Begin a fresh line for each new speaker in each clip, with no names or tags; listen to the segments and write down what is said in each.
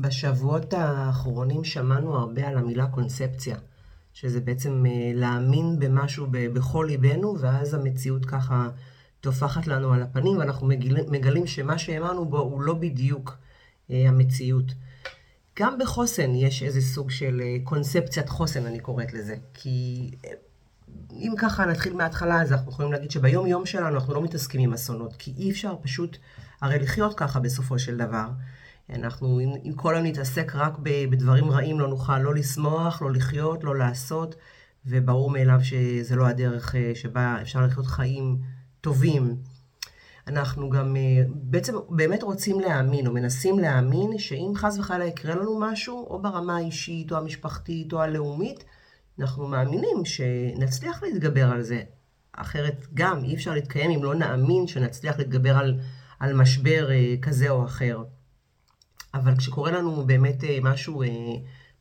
בשבועות האחרונים שמענו הרבה על המילה קונספציה, שזה בעצם אה, להאמין במשהו בכל ליבנו, ואז המציאות ככה טופחת לנו על הפנים, ואנחנו מגלים, מגלים שמה שהאמנו בו הוא לא בדיוק אה, המציאות. גם בחוסן יש איזה סוג של אה, קונספציית חוסן, אני קוראת לזה. כי אם ככה נתחיל מההתחלה, אז אנחנו יכולים להגיד שביום יום שלנו אנחנו לא מתעסקים עם אסונות, כי אי אפשר פשוט הרי לחיות ככה בסופו של דבר. אנחנו, אם, אם כל היום נתעסק רק בדברים רעים, לא נוכל לא לשמוח, לא לחיות, לא לעשות, וברור מאליו שזה לא הדרך אה, שבה אפשר לחיות חיים טובים. אנחנו גם אה, בעצם באמת רוצים להאמין, או מנסים להאמין, שאם חס וחלילה יקרה לנו משהו, או ברמה האישית, או המשפחתית, או הלאומית, אנחנו מאמינים שנצליח להתגבר על זה. אחרת גם אי אפשר להתקיים אם לא נאמין שנצליח להתגבר על, על משבר אה, כזה או אחר. אבל כשקורה לנו באמת אה, משהו אה,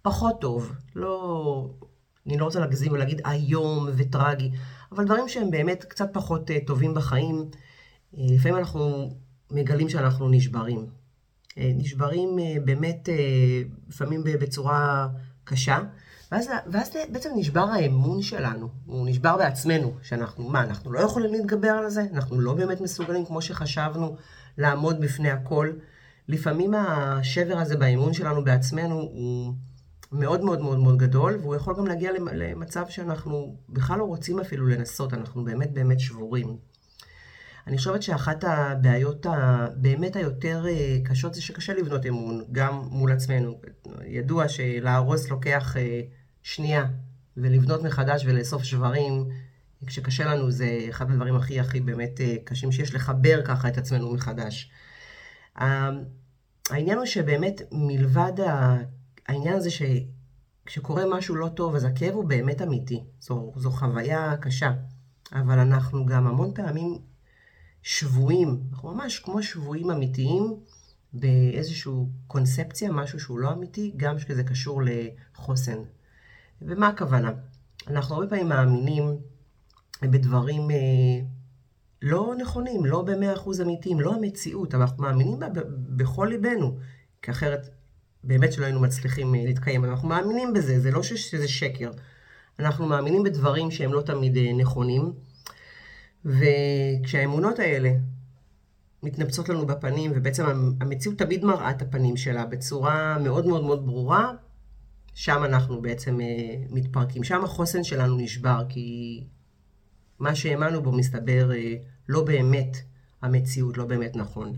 פחות טוב, לא, אני לא רוצה להגזים ולהגיד איום וטרגי, אבל דברים שהם באמת קצת פחות אה, טובים בחיים, לפעמים אנחנו מגלים שאנחנו נשברים. נשברים באמת, לפעמים בצורה קשה. ואז, ואז בעצם נשבר האמון שלנו, הוא נשבר בעצמנו, שאנחנו, מה, אנחנו לא יכולים להתגבר על זה? אנחנו לא באמת מסוגלים, כמו שחשבנו, לעמוד בפני הכל. לפעמים השבר הזה באמון שלנו בעצמנו הוא מאוד מאוד מאוד מאוד גדול, והוא יכול גם להגיע למצב שאנחנו בכלל לא רוצים אפילו לנסות, אנחנו באמת באמת שבורים. אני חושבת שאחת הבעיות הבאמת היותר אה, קשות זה שקשה לבנות אמון, גם מול עצמנו. ידוע שלהרוס לוקח אה, שנייה, ולבנות מחדש ולאסוף שברים, כשקשה לנו זה אחד הדברים הכי הכי באמת אה, קשים שיש, לחבר ככה את עצמנו מחדש. העניין הוא שבאמת מלבד העניין הזה שכשקורה משהו לא טוב, אז הכאב הוא באמת אמיתי. זו, זו חוויה קשה. אבל אנחנו גם המון פעמים שבויים, אנחנו ממש כמו שבויים אמיתיים באיזושהי קונספציה, משהו שהוא לא אמיתי, גם כשזה קשור לחוסן. ומה הכוונה? אנחנו הרבה פעמים מאמינים בדברים אה, לא נכונים, לא במאה אחוז אמיתיים, לא המציאות, אבל אנחנו מאמינים בה בכל ליבנו, כי אחרת באמת שלא היינו מצליחים אה, להתקיים. אנחנו מאמינים בזה, זה לא שזה שקר. אנחנו מאמינים בדברים שהם לא תמיד אה, נכונים, וכשהאמונות האלה מתנפצות לנו בפנים, ובעצם המציאות תמיד מראה את הפנים שלה בצורה מאוד מאוד מאוד ברורה, שם אנחנו בעצם אה, מתפרקים. שם החוסן שלנו נשבר, כי מה שהאמנו בו מסתבר אה, לא באמת המציאות, לא באמת נכון.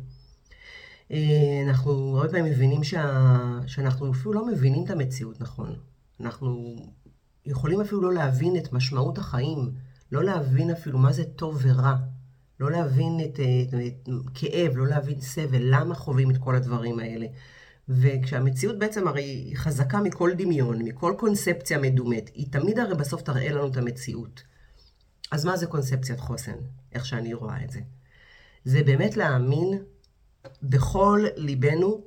אה, אנחנו הרבה פעמים מבינים שה... שאנחנו אפילו לא מבינים את המציאות נכון. אנחנו יכולים אפילו לא להבין את משמעות החיים, לא להבין אפילו מה זה טוב ורע, לא להבין את, את, את כאב, לא להבין סבל, למה חווים את כל הדברים האלה. וכשהמציאות בעצם הרי היא חזקה מכל דמיון, מכל קונספציה מדומת, היא תמיד הרי בסוף תראה לנו את המציאות. אז מה זה קונספציית חוסן, איך שאני רואה את זה? זה באמת להאמין בכל ליבנו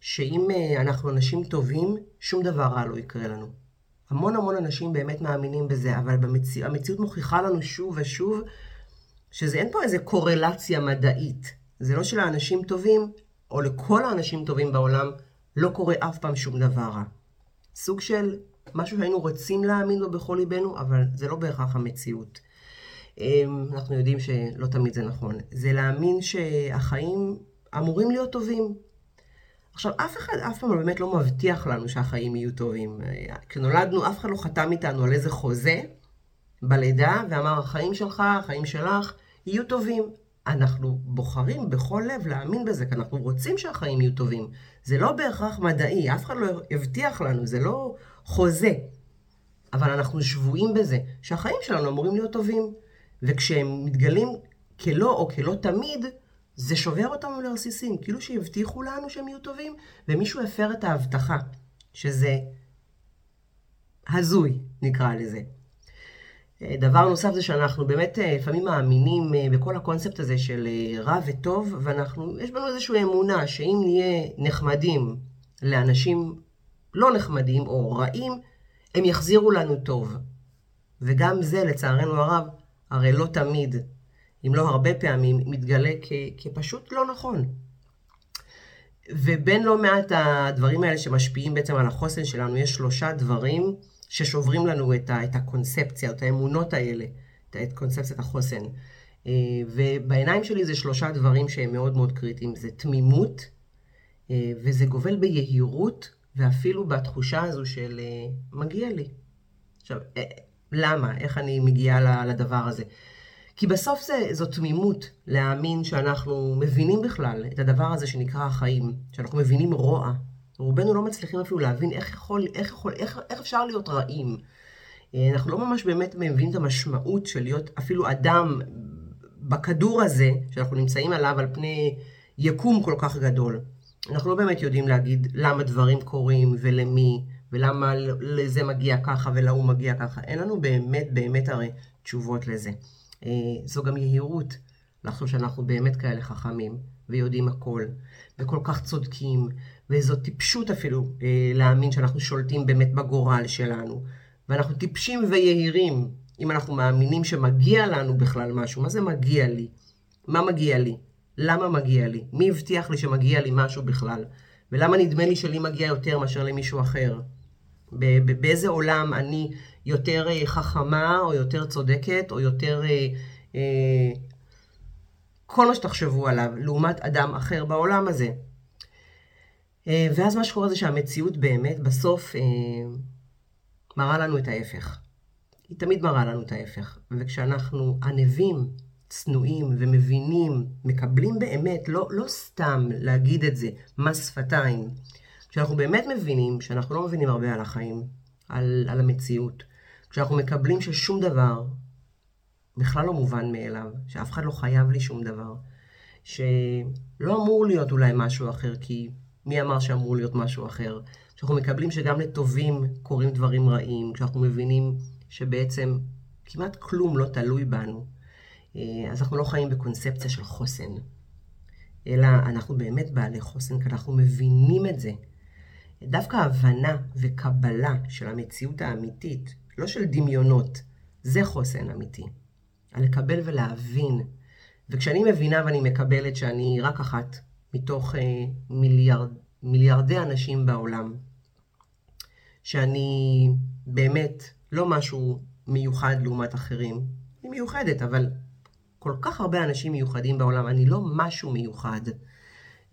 שאם אה, אנחנו אנשים טובים, שום דבר רע לא יקרה לנו. המון המון אנשים באמת מאמינים בזה, אבל במציא, המציאות מוכיחה לנו שוב ושוב שזה אין פה איזה קורלציה מדעית. זה לא שלאנשים טובים, או לכל האנשים טובים בעולם, לא קורה אף פעם שום דבר רע. סוג של משהו שהיינו רוצים להאמין בו בכל ליבנו, אבל זה לא בהכרח המציאות. אמ, אנחנו יודעים שלא תמיד זה נכון. זה להאמין שהחיים אמורים להיות טובים. עכשיו, אף אחד אף פעם באמת לא מבטיח לנו שהחיים יהיו טובים. כשנולדנו, אף אחד לא חתם איתנו על איזה חוזה בלידה, ואמר, החיים שלך, החיים שלך, יהיו טובים. אנחנו בוחרים בכל לב להאמין בזה, כי אנחנו רוצים שהחיים יהיו טובים. זה לא בהכרח מדעי, אף אחד לא הבטיח לנו, זה לא חוזה. אבל אנחנו שבויים בזה, שהחיים שלנו אמורים להיות טובים. וכשהם מתגלים כלא או כלא תמיד, זה שובר אותנו לרסיסים, כאילו שהבטיחו לנו שהם יהיו טובים, ומישהו הפר את ההבטחה, שזה הזוי, נקרא לזה. אה, דבר נוסף זה שאנחנו באמת אה, לפעמים מאמינים אה, בכל הקונספט הזה של רע וטוב, ואנחנו, יש בנו איזושהי אמונה שאם נהיה נחמדים לאנשים לא נחמדים או רעים, הם יחזירו לנו טוב. וגם זה, לצערנו הרב, הרי לא תמיד, אם לא הרבה פעמים, מתגלה כ, כפשוט לא נכון. ובין לא מעט הדברים האלה שמשפיעים בעצם על החוסן שלנו, יש שלושה דברים ששוברים לנו את, ה, את הקונספציה, את האמונות האלה, את קונספציית החוסן. אה, ובעיניים שלי זה שלושה דברים שהם מאוד מאוד קריטיים. זה תמימות, אה, וזה גובל ביהירות, ואפילו בתחושה הזו של אה, מגיע לי. עכשיו, למה? איך אני מגיעה לדבר הזה? כי בסוף זה, זו תמימות להאמין שאנחנו מבינים בכלל את הדבר הזה שנקרא החיים, שאנחנו מבינים רוע. רובנו לא מצליחים אפילו להבין איך, יכול, איך, יכול, איך, איך אפשר להיות רעים. אה, אנחנו לא ממש באמת מבינים את המשמעות של להיות אפילו אדם בכדור הזה, שאנחנו נמצאים עליו על פני יקום כל כך גדול. אנחנו לא באמת יודעים להגיד למה דברים קורים ולמי, ולמה לזה מגיע ככה ולהוא מגיע ככה. אין לנו באמת באמת הרי תשובות לזה. אה, זו גם יהירות לחשוב שאנחנו באמת כאלה חכמים ויודעים הכל, וכל כך צודקים, וזו טיפשות אפילו אה, להאמין שאנחנו שולטים באמת בגורל שלנו. ואנחנו טיפשים ויהירים אם אנחנו מאמינים שמגיע לנו בכלל משהו. מה זה מגיע לי? מה מגיע לי? למה מגיע לי? מי הבטיח לי שמגיע לי משהו בכלל? ולמה נדמה לי שלי מגיע יותר מאשר למישהו אחר? באיזה עולם אני יותר אה, חכמה, או יותר צודקת, או יותר... אה, אה, כל מה שתחשבו עליו, לעומת אדם אחר בעולם הזה. ואז מה שקורה זה שהמציאות באמת בסוף אה, מראה לנו את ההפך. היא תמיד מראה לנו את ההפך. וכשאנחנו ענבים, צנועים ומבינים, מקבלים באמת, לא, לא סתם להגיד את זה, מס שפתיים, כשאנחנו באמת מבינים שאנחנו לא מבינים הרבה על החיים, על, על המציאות, כשאנחנו מקבלים ששום דבר בכלל לא מובן מאליו, שאף אחד לא חייב לי שום דבר, שלא אמור להיות אולי משהו אחר, כי מי אמר שאמור להיות משהו אחר? כשאנחנו מקבלים שגם לטובים קורים דברים רעים, כשאנחנו מבינים שבעצם כמעט כלום לא תלוי בנו, אז אנחנו לא חיים בקונספציה של חוסן, אלא אנחנו באמת בעלי חוסן, כי אנחנו מבינים את זה. דווקא הבנה וקבלה של המציאות האמיתית, לא של דמיונות, זה חוסן אמיתי. על לקבל ולהבין. וכשאני מבינה ואני מקבלת שאני רק אחת מתוך אה, מיליארד, מיליארדי אנשים בעולם, שאני באמת לא משהו מיוחד לעומת אחרים, אני מיוחדת, אבל כל כך הרבה אנשים מיוחדים בעולם, אני לא משהו מיוחד,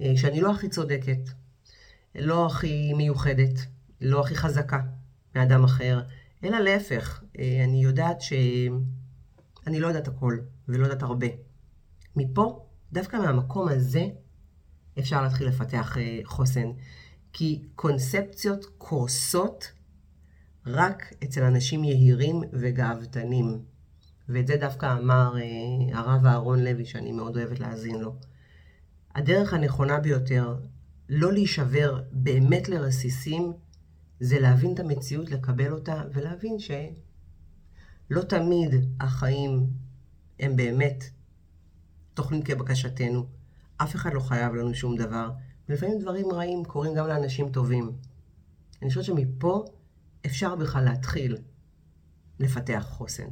אה, שאני לא הכי צודקת, לא הכי מיוחדת, לא הכי חזקה מאדם אחר, אלא להפך, אה, אני יודעת שאני לא יודעת הכל ולא יודעת הרבה. מפה, דווקא מהמקום הזה, אפשר להתחיל לפתח אה, חוסן. כי קונספציות קורסות רק אצל אנשים יהירים וגאוותנים. ואת זה דווקא אמר אה, הרב אהרון לוי, שאני מאוד אוהבת להאזין לו. הדרך הנכונה ביותר לא להישבר באמת לרסיסים, זה להבין את המציאות, לקבל אותה, ולהבין שלא תמיד החיים הם באמת תוכנית כבקשתנו. אף אחד לא חייב לנו שום דבר, ולפעמים דברים רעים קורים גם לאנשים טובים. אני חושבת שמפה אפשר בכלל להתחיל לפתח חוסן.